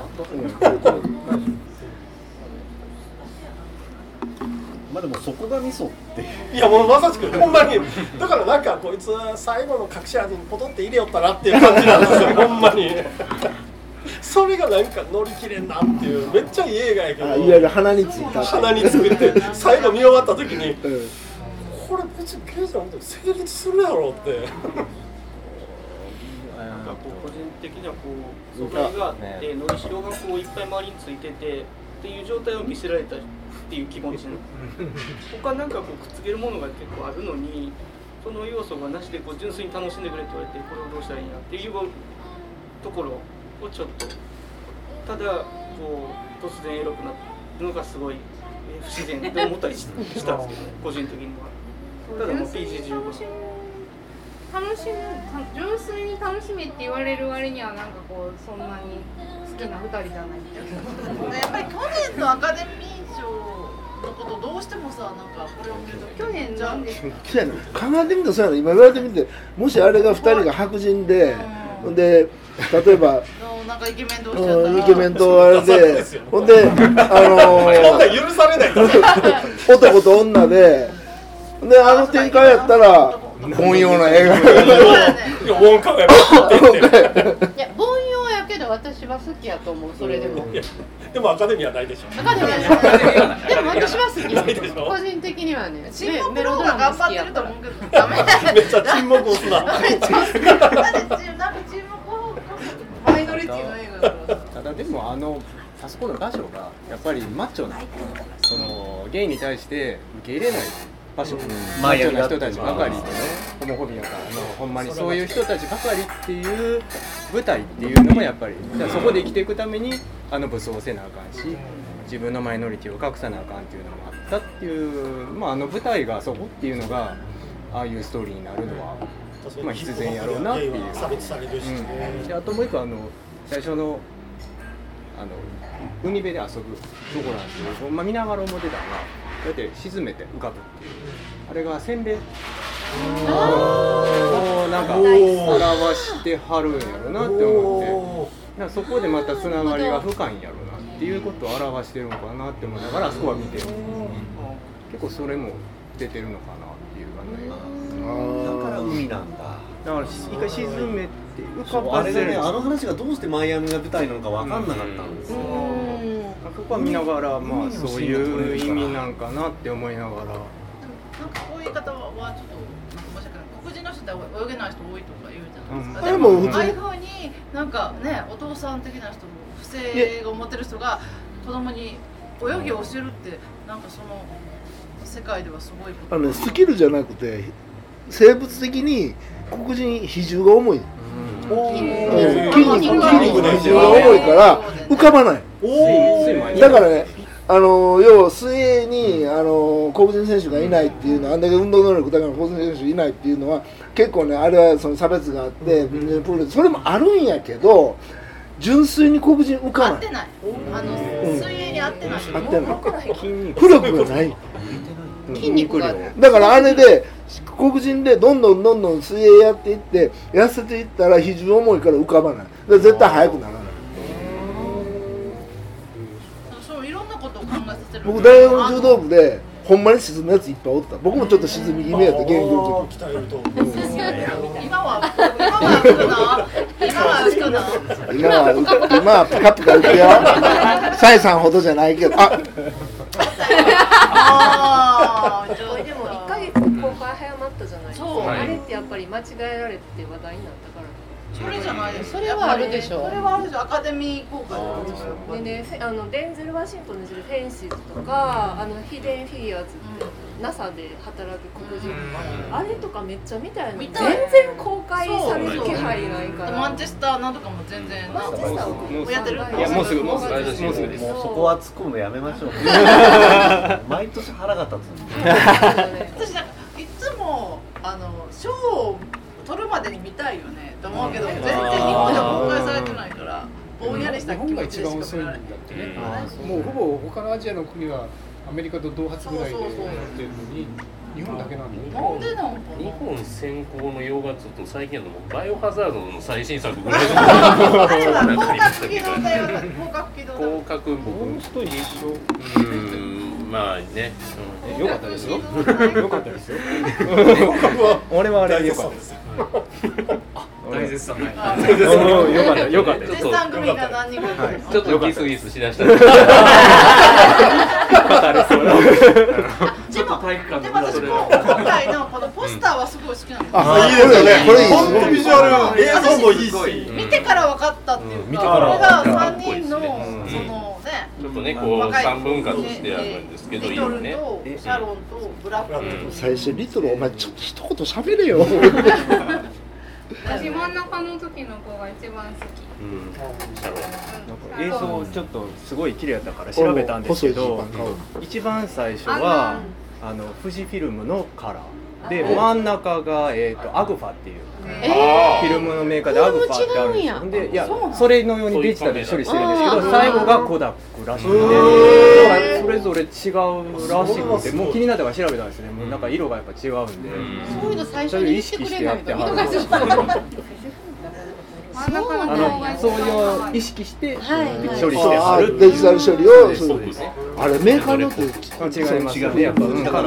まあでもそこがミソっていう。いやもうまさしくほんまに。だからなんかこいつは最後の隠し味にポトって入れよったなっていう感じなんですよ。ほんまにそれがなんか乗り切れんなっていうめっちゃいい映画やけど。あいわゆる鼻についた鼻について 最後見終わった時に、これ別にゲイじゃなくても成立するやろって。なんかこう個人的にはこう素材があってのりしろがこういっぱい周りについててっていう状態を見せられたっていう気持ちの。他なんかこうくっつけるものが結構あるのにその要素がなしでこう純粋に楽しんでくれって言われてこれをどうしたらいいんやっていうところをちょっとただこう突然エロくなるのがすごいえー不自然って思ったりししたんですけどね個人的には。ただもう PG15 楽しむ純粋に楽しめって言われる割にはなんかこうそんなに好きな二人じゃないみたいなやっぱり去年のアカデミー賞のことどうしてもさなんかこれを見ると去年なんでそうやね考えてみたらそうやね今言われてみてもしあれが2人が白人で、で例えばなんかイケメン同士だったら。うんイケメンとあれで ほんであのこんなん許されない男と女でであの展開やったら 本用な映画。いやいや凡庸やけど私は好きやと思うそれでも。でもアカデミーはないでしょ。アカデミーはない。でも私は好ないでしょ。き個人的にはね沈黙メロドの方が頑張ってると思うけど。ダメめっちゃ沈黙をすな ただでもあのあそこの場所がやっぱりマッチョなそのゲイに対して受け入れないファッションマッチョな人たちばかりでねホモフォビアかあのほんまにそういう人たちばかりっていう舞台っていうのもやっぱりじゃあそこで生きていくためにあの武装をせなあかんし自分のマイノリティを隠さなあかんっていうのもあったっていう、まあ、あの舞台がそこっていうのがああいうストーリーになるのは、まあ、必然やろうなっていう。うん。であともう一個あの最初のあの海辺で遊ぶとこなんですけど、まあ、見ながら思ってたのがこうやって沈めて浮かぶっていう。あれがせんべいをなんか表してはる。んやろなって思ってなんかそこでまたつながりが深いんやろなっていうことを表してる。のかなって思いながらあそこは見てる、結構それも出てる。のかなっていうかねだから海なんだだから一回沈めて浮かそうあれがねあの話がどうしてマイアミが舞台なのか分かんなかったんですよ、そこは見ながらまあそういう意味なんかなって思いながら。なんかこういう言い方はちょっと申し訳ない黒人の人って泳げない人多いとか言うじゃないですか、うん。ででも普通にもああいうふうになんかねお父さん的な人も不正を持ってる人が子供に泳ぎを教えるってなんかその世界ではすごいこと。あのねスキルじゃなくて生物的に黒人比重が重い、うん。筋肉筋肉の比重が重いから浮かばない。だからねあの要は水泳にあの黒人選手がいないっていうのはあんだけ運動能力高い黒人選手いないっていうのは結構ねあれはその差別があってプールでそれもあるんやけど純粋に黒人浮かない。合ってない。水泳に合ってない。合ってない。筋肉浮力がない 筋肉が。だからあれで黒人でどんどんどんどん水泳やっていって痩せていったら比重重いから浮かばない。絶対速くならない。そういろんなことを考えさせる。僕大学の柔道部でほんまに沈むやついっぱいおった。僕もちょっと沈み気味やって現役の時鍛えると。今は今は浮くの今は浮くの今は今はピカピカ浮くよ。サイさんほどじゃないけど。ああーこれでも1ヶ月公開早まったじゃない。ですか、あれってやっぱり間違えられて話題になったから。それじゃないですそれはあるでしょ。それはあるでしょアカデミー公開でねあのデンゼル・ワシントンのフェンシズとか、あのヒデン・フィギュアーズって NASA で働く黒人あれとかめっちゃ見たいのに全然公開される気配ないから。マンチェスターなんとかも全然マンチェスターはもうやってるいやもうすぐもうすぐもうもうすぐです。そこは突っ込むのやめましょう。毎年腹が立つ私なんかいつもあの賞を取るまでに見たいよね。と思うけど全然日本では公開されてないからぼんやりした気日本が持ちでしか一番遅いん。だっ見られないてねもうほぼ他のアジアの国はアメリカと同発ぐらいでやってるのに日本だけなんでなんか日本先行の洋画っつうと最近のもうバイオハザードの最新作ぐらいあれ はなんかありました広角機けど広角機動隊。広角僕人一緒。うーんまあね、うん。よかったですよ。よかったですよ。俺はあれでよ。かったです大絶賛。よかったよかったです絶賛組が何人か。い。るちょっとギスギスしだした。語れそうなちょっと体育館ででも私も今回のこのポスターはすごい好きなんですよ。あいいですよね。これ本当ビジュアル映像もいいし。見てから分かったっていうか、見てからとね、こう三分割してあるんですけど、リトル今ね。とシャロンとブラック。と、最初リトルお前ちょっと一言喋れよ。私真ん中の時の子が一番好き。うん、シャロン。映像ちょっとすごい綺麗だったから調べたんですけど一番最初はあの富士フィルムのカラーで真ん中が、えー、とアグファっていう、えフィルムのメーカーでアグファってあるんですよ。でいやそれのようにデジタルで処理してるんですけうん。ど最後がコダックらしくて。それぞれ違うらしくてもう気になったから調べたんですね。もうなんか色がやっぱ違うんで、そういうの最初に言って識してやってはるあのそういう意識してはい。処理してはあるデジタル処理をそうですあれメーカーによって違いますよねやっぱ。うん。だか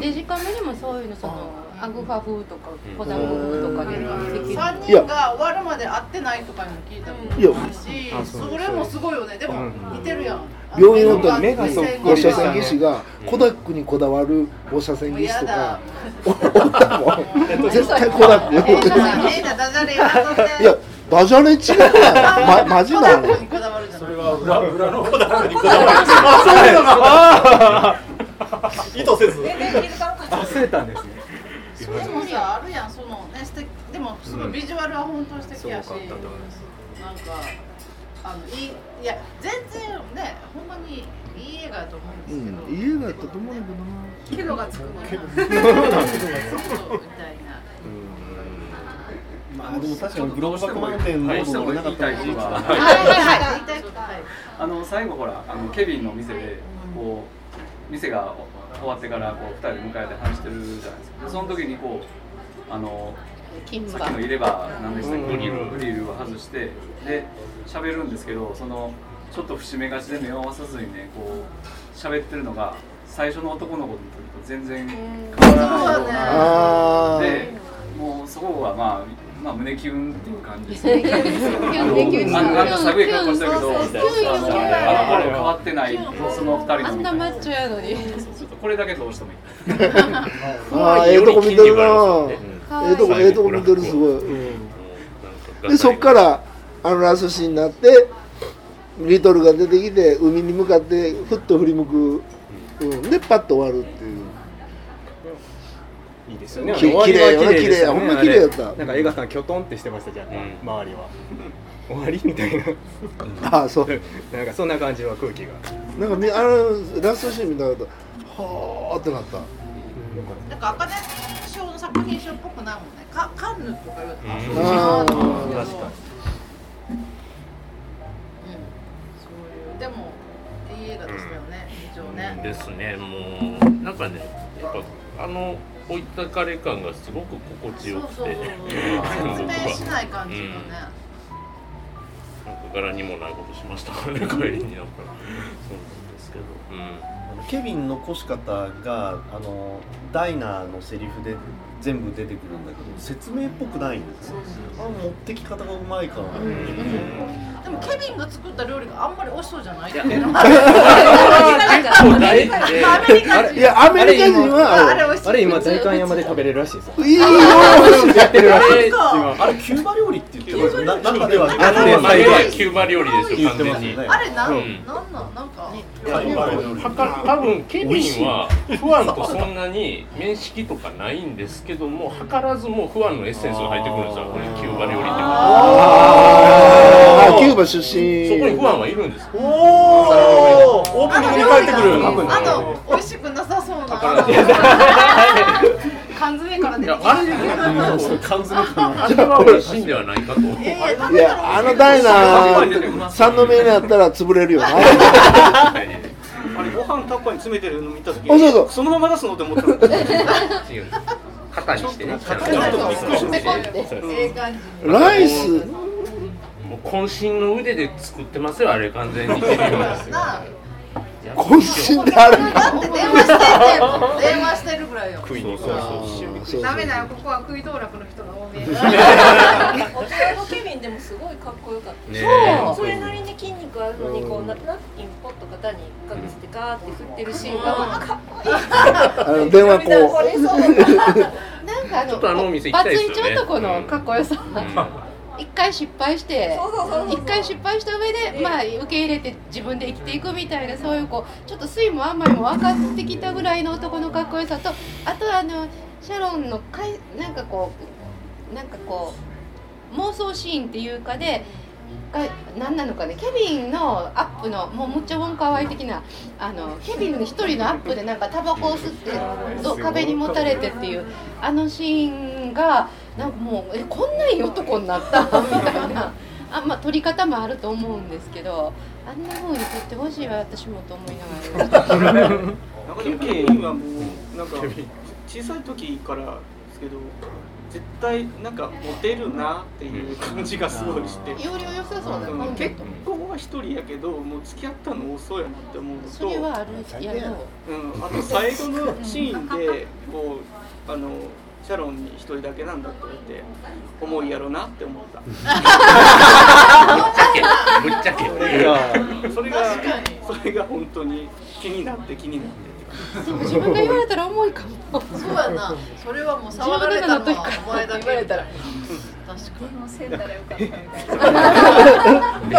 デジカメにもそういうのそのアグファ風とかコダック風とかでできる。3人が終わるまで会ってないとかにも聞いたこといやあるしあそれもすごいよね。でも似てるやん。病院の目が目が放射線技師がコダックにこだわる放射線技師とか。おおったもん。絶対コダックいやダジャレ違うやん。まマジなのにこだわるじゃない裏裏の子だにこだわるあ意図せず全然気づかなかった忘れたんですねでもさあるやん。そのね素敵でもすごいビジュアルは本当に素敵やし、すごかったと思いますなんかあのいいいや全然ねほんまにいい映画だと思うんですけど、うん。いい映画やったと思うんだケロがつくのけどそうみたいなまあでも確かにグローバルマウンテンモード乗れなかったらはい一言言いたいはいはいあの最後ほらあのケビンの店でこう店が終わってからこう二人で迎えて話してるじゃないですか。でその時にこうあのさっきの入れ歯何でしたっけ？うん。グリルグリルを外してで喋るんですけどそのちょっと節目がちで目を合わさずにねこう喋ってるのが最初の男の子の時と全然変わらないようなでもうそこはまあまあ胸キュンっていう感じです胸キュン胸キュン。あのあんな寒い格好してるけどあのあの頃変わってないその二人のあんなマッチョやのにこれだけどうしてもいいああええとこ見てるなええとこええとこ見てるすごい、うん、でそっからあのラストシーンになってリトルが出てきて海に向かってふっと振り向く、うん、でパッと終わるっていういいですよね。き綺麗綺麗でしたね。ほんま綺麗やった。なんか映画館きょとんってしてましたじゃん、周りは。終わりみたいな。ああそう。なんかそんな感じは空気が。なんかみあのラストシーン見たらはあってなった、なんかアカデミー賞の作品賞っぽくないもんね。カカンヌとか言うん。あー。確かに。そういうでもいい映画でしたよね。非常ね。ですね。もうなんかねやっぱあの置いたかれ感がすごく心地よくて。説明 しない感じのね、なんか柄にもないことしました。からね帰りになんか。そうなんですけど。うん。ケビンの越し方があのダイナーのセリフで全部出てくるんだけど説明っぽくないんですよ。あの持ってき方がうまいから、でもケビンが作った料理があんまり美味しそうじゃない いやアメリカ人はあれ今代官山で食べれるらしいですよいいよやってるらしい。ですあ今。あれキューバ料理って言ってます中では。はキューバ料理ですよ完全に。あれなん、うん。なんなんなんか、多分ケビンはフアンとそんなに面識とかないんですけども図らずもフアンのエッセンスが入ってくるんですよこれキューバ料理って。あー。キューバ出身そこにフアンはいるんですおおオープニングに帰ってくる。あの美味しくなさそうな缶詰から出てきた缶詰からは美味しいんではないかと。いやあのダイナー三の目にあったら潰れるよな。あれご飯タッパーに詰めてるの見た時あそうそう。のまま出すのって思ったの。違う。肩にしてね。ちょっとびっくりしライス。もう渾身の腕で作ってますよあれ完全に渾身であるだって電話してんねんもん電話してるぐらいよ。食いにそうそうダメだよ。ここは食い道楽の人が多めのケビンでもすごいかっこよかった、ね。そう。それなりに筋肉あるのにこうなナプキンポッと肩にかけてガーって振ってるシーンが、かっこいい。あの電話こう。なんかあちょっとあのお店行きバツたいですよね。イチ男のかっこよさ一回失敗して一回失敗した上でまあ受け入れて自分で生きていくみたいなそういうこうちょっと酸いも甘いも分かってきたぐらいの男のかっこよさとあとあのシャロンのかいなんかこうなんかこう妄想シーンっていうかでが何なのかねケビンのアップのもうむっちゃ本可愛い的なあのケビンの一人のアップでなんかタバコを吸ってど壁にもたれてっていうあのシーンがなんかもうえこんないい男になったみたいな。あまあ撮り方もあると思うんですけどあんな風に撮ってほしいわ私もと思いながら。なんかでもケビンはもうなんか小さい時からですけど絶対なんかモテるなっていう感じがすごいして要領良さそうだようん結婚は一人やけどもう付き合ったの遅いなって思うとそれはあるやろうん、あと最後のシーンでこうあのシャロンに一人だけなんだって言って重いやろなって思った。ぶっちゃけそれがそれがそれが本当に気になって気になってでも自分が言われたら重いかも。そうやな。それはもう触られたのはお前だけみたいな電話せんだらよかったみた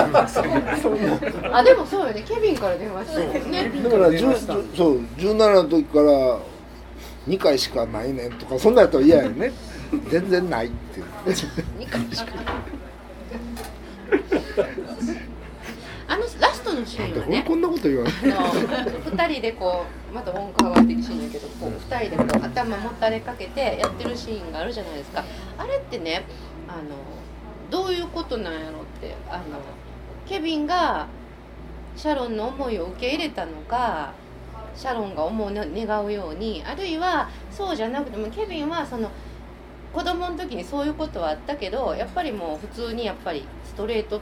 いなあでもそうよね。ケビンから電話してるね。だから10そう17の時から2回しかないねんとかそんなんやったら嫌やね 全然ないって2回しか。あのラストのシーンはね。こんなこと言わない？2人でこうまた音楽上がってるシーンだけどこう2人でこう頭もたれかけてやってるシーンがあるじゃないですか。あれってねあのどういうことなんやろってあのケビンがシャロンの思いを受け入れたのかシャロンが思う願うようにあるいはそうじゃなくてもケビンはその子供の時にそういうことはあったけどやっぱりもう普通にやっぱりストレート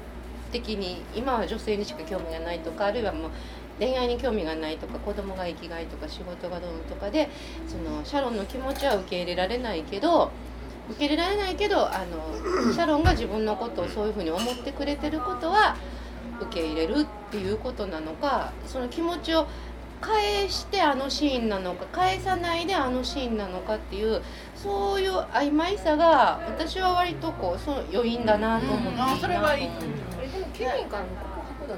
的に今は女性にしか興味がないとかあるいはもう恋愛に興味がないとか子供が生きがいとか仕事がどうとかでそのシャロンの気持ちは受け入れられないけど受け入れられないけどあのシャロンが自分のことをそういうふうに思ってくれてることは受け入れるっていうことなのかその気持ちを返してあのシーンなのか返さないであのシーンなのかっていうそういう曖昧さが私は割とこうその余韻だなと思って、うん、それはいい。えでもケビンからの告白だ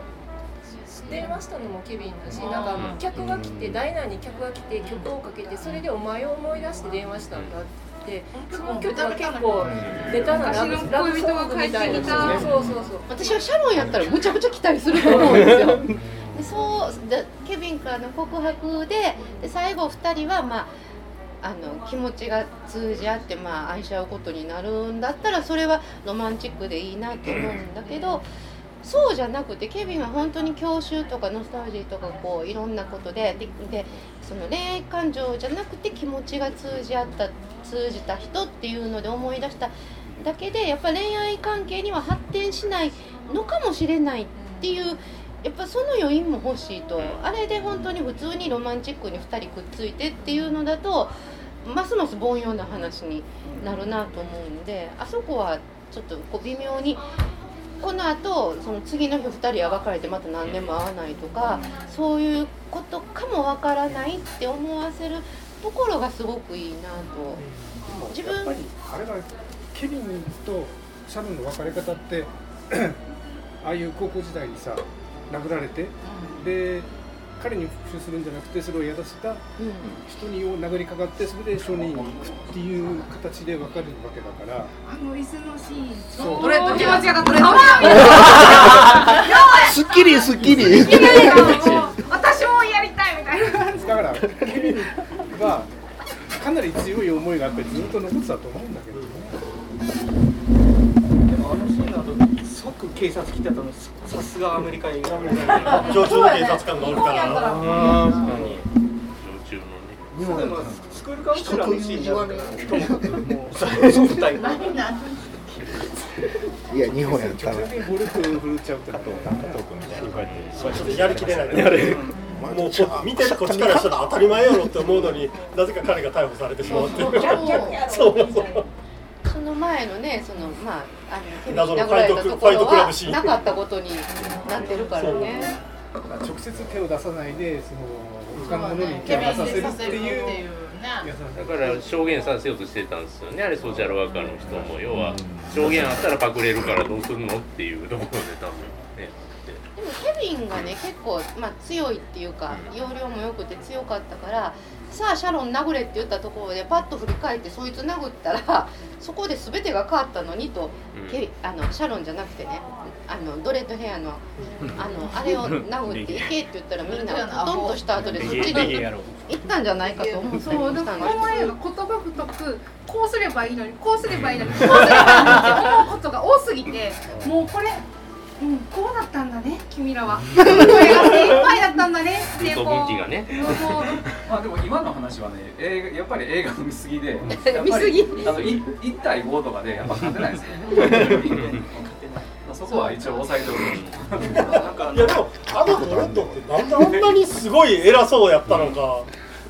電話したのもケビンだしなんか客が来てダイナーに客が来て曲をかけてそれでお前を思い出して電話したんだってその曲は結構ベタなラブラブソングみたいな。そうそうそう。私はシャロンやったらむちゃくちゃ期待すると思うんですよ でそうでケビンからの告白でで最後2人はまああの気持ちが通じ合って、まあ、愛し合うことになるんだったらそれはロマンチックでいいなと思うんだけどそうじゃなくてケビンは本当に郷愁とかノスタルジーとかこういろんなことででその恋愛感情じゃなくて気持ちが通じ合った通じた人っていうので思い出しただけでやっぱ恋愛関係には発展しないのかもしれないっていうやっぱその余韻も欲しいと。あれで本当に普通にロマンチックに2人くっついてっていうのだとますます凡庸な話になるなと思うんであそこはちょっとこう微妙にこのあと次の日2人は別れてまた何年も会わないとかそういうことかもわからないって思わせるところがすごくいいなと。自分あれがケビンとシャロンの別れ方って ああいう高校時代にさ殴られて、で彼に復讐するんじゃなくてそれをやらせた人にを殴りかかってそれで証人に行くっていう形で分かるわけだから。あの椅子のシーン。そう。どれ気持ちがどれすっきりすっきり私もやりたいみたいな。だからケビンはかなり強い思いがあってずっと残ってたと思うんだけどねでもあのシーンだと即警察来てたのさすがアメリカ映画常駐の警察官がおるから。確かに常駐のねスクールカウンセラーのシーンじゃなくてともかくもうそのタイプいや日本やったらゴルフ振るっちゃうってことちょっとやりきれないやれもう見てるこっちからしたら当たり前やろって思うのになぜか彼が逮捕されてしまうっていうそうそうその前のねそのまああのケビン謎の殴られたところファイトクラはブシーン。なかったことになってるからね直接手を出さないでその他のものに手を出させるっていうだから証言させようとしてたんですよね。あれソーシャルワーカーの人も要は証言あったらパクれるからどうするのっていうところで多分ねでもケビンがね結構、まあ、強いっていうか容量も良くて強かったからさあシャロン殴れって言ったところでパッと振り返ってそいつ殴ったら そこで全てが変わったのにと、ケあのシャロンじゃなくてねあのドレッドヘアのあのあれを殴っていけって言ったら みんなトンとした後でそっちに行ったんじゃないかと思ってそうでもたんこの映画言葉太くこうすればいいのにこうすればいいのにこうすればいいのにって思うことが多すぎてもうこれうんこうだったんだね君らは。これが精一杯だったんだねってこう分岐がね。まあでも今の話はね映画やっぱり映画の見過ぎで見過ぎ。あのい一対五とかでやっぱ勝てないですよ。そこは一応抑えておく。いやでもあのドレッドってなんであんなにすごい偉そうやったのか。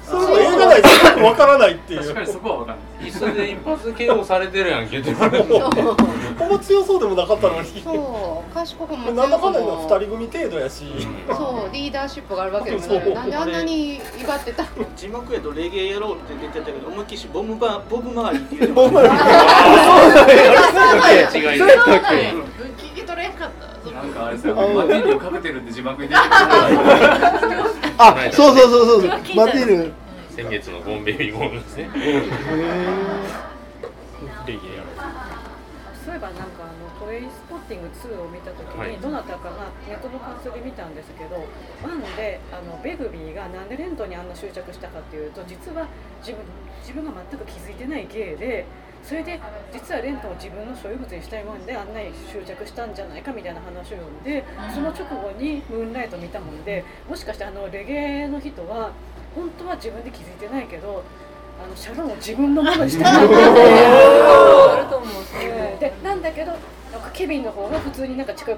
それも映画内でよくわからないっていう。確かにそこは分かんない。椅子で一発 KO されてるやんけって言われるほんま強そうでもなかったのに。そう賢くもなんだかんだ強くも2人組程度やし。そうリーダーシップがあるわけでもない。そう。なんであんなに威張ってた字幕やとレゲエやろうって出てたけど思いっきりボムバボブ周りっていう。ボブ周り違いない聞き取れんかったなんかあれですよマティーニをかけてるって字幕に出てくるあそうそうそうそう。マティール先月のゴンベビーゴールですねレゲエそういえばなんかあのトレインスポッティング2を見た時はい。にどなたかがネットの感想で見たんですけど1であのベグビーがなんでレントにあんな執着したかっていうと実は自分自分が全く気づいてない芸でそれで実はレントを自分の所有物にしたいもんであんなに執着したんじゃないかみたいな話を読んでその直後にムーンライト見たもんでもしかしてあのレゲエの人は本当は自分で気づいてないけどあのシャロンを自分のものにしたいんだってあると思ううん。でなんだけどなんかケビンの方が普通になんか近く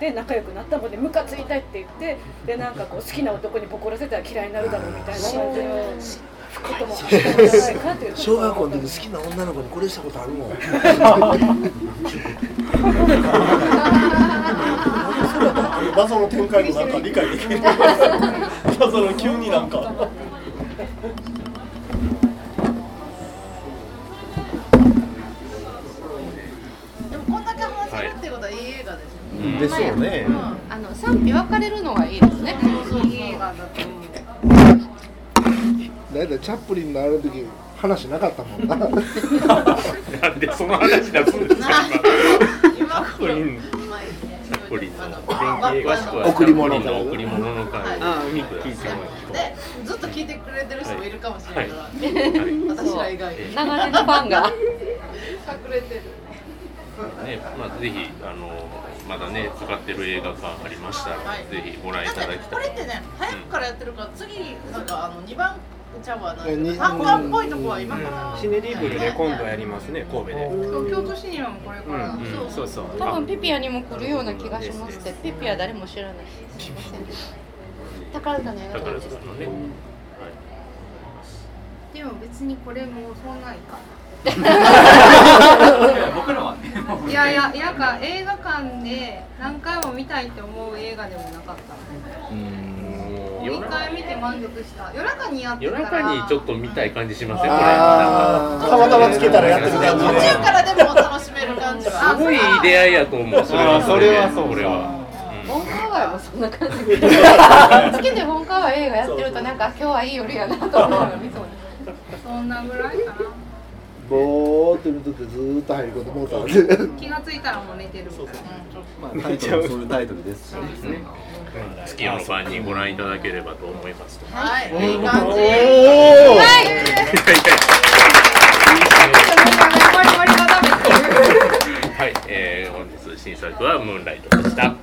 で仲良くなったもんでムカついたいって言ってでなんかこう好きな男にボコらせたら嫌いになるだろうみたいな感じ小学校の時好きな女の子にこれしたことあるもん。謎の展開もなんか理解できる。謎の急になんかんだけ話せるってことはいい映画ですようん。でしょうね。うん。あの賛否分かれるのがいいですね。いい映画だと思う。だいたいチャップリンのある時話なかったもんな。なんでその話出すんですか今。チャップリの。贈り物の贈り物の回をあ聞いてくださいでずっと聞いてくれてる人もいるかもしれないから、はい。私ら以外に。長年のファンが。隠れてるね、まあぜひあのまだね使ってる映画館ありましたら、はい。ぜひご覧いただきたい。これってね早くからやってるから次なんかあの二番ちゃうわなえに単価っぽいとこは今から。シネリブルで今度やりますね神戸で。京都シネマもこれから、うん。う。んそうそう。多分ピピアにも来るような気がしますって。ピピア誰も知らない。すいません宝塚の映画宝館塚のね、でも別にこれもそんないか。僕らはねいやいやなんか映画館で何回も見たいって思う映画でもなかったう一回見て満足した夜中にやってたら中にちょっと見たい感じしませんこれ。たまたまつけたらやってる感じ途中からでも楽しめる感じはすごいいい出会いやと思う。それはそれはこれは。本川はもそんな感じつけて本川映画やってるとなんか今日はいい夜やなと思うの見そうそんなぐらいかなぼーって見とってずーっと入り込んでもうたわけ。気がついたらもう寝てるみたいな。まあタイトルもそういうタイトルですしね。月夜のファンにご覧いただければと思います。はい。いい感じはい、えー、本日新作はムーンライトでした。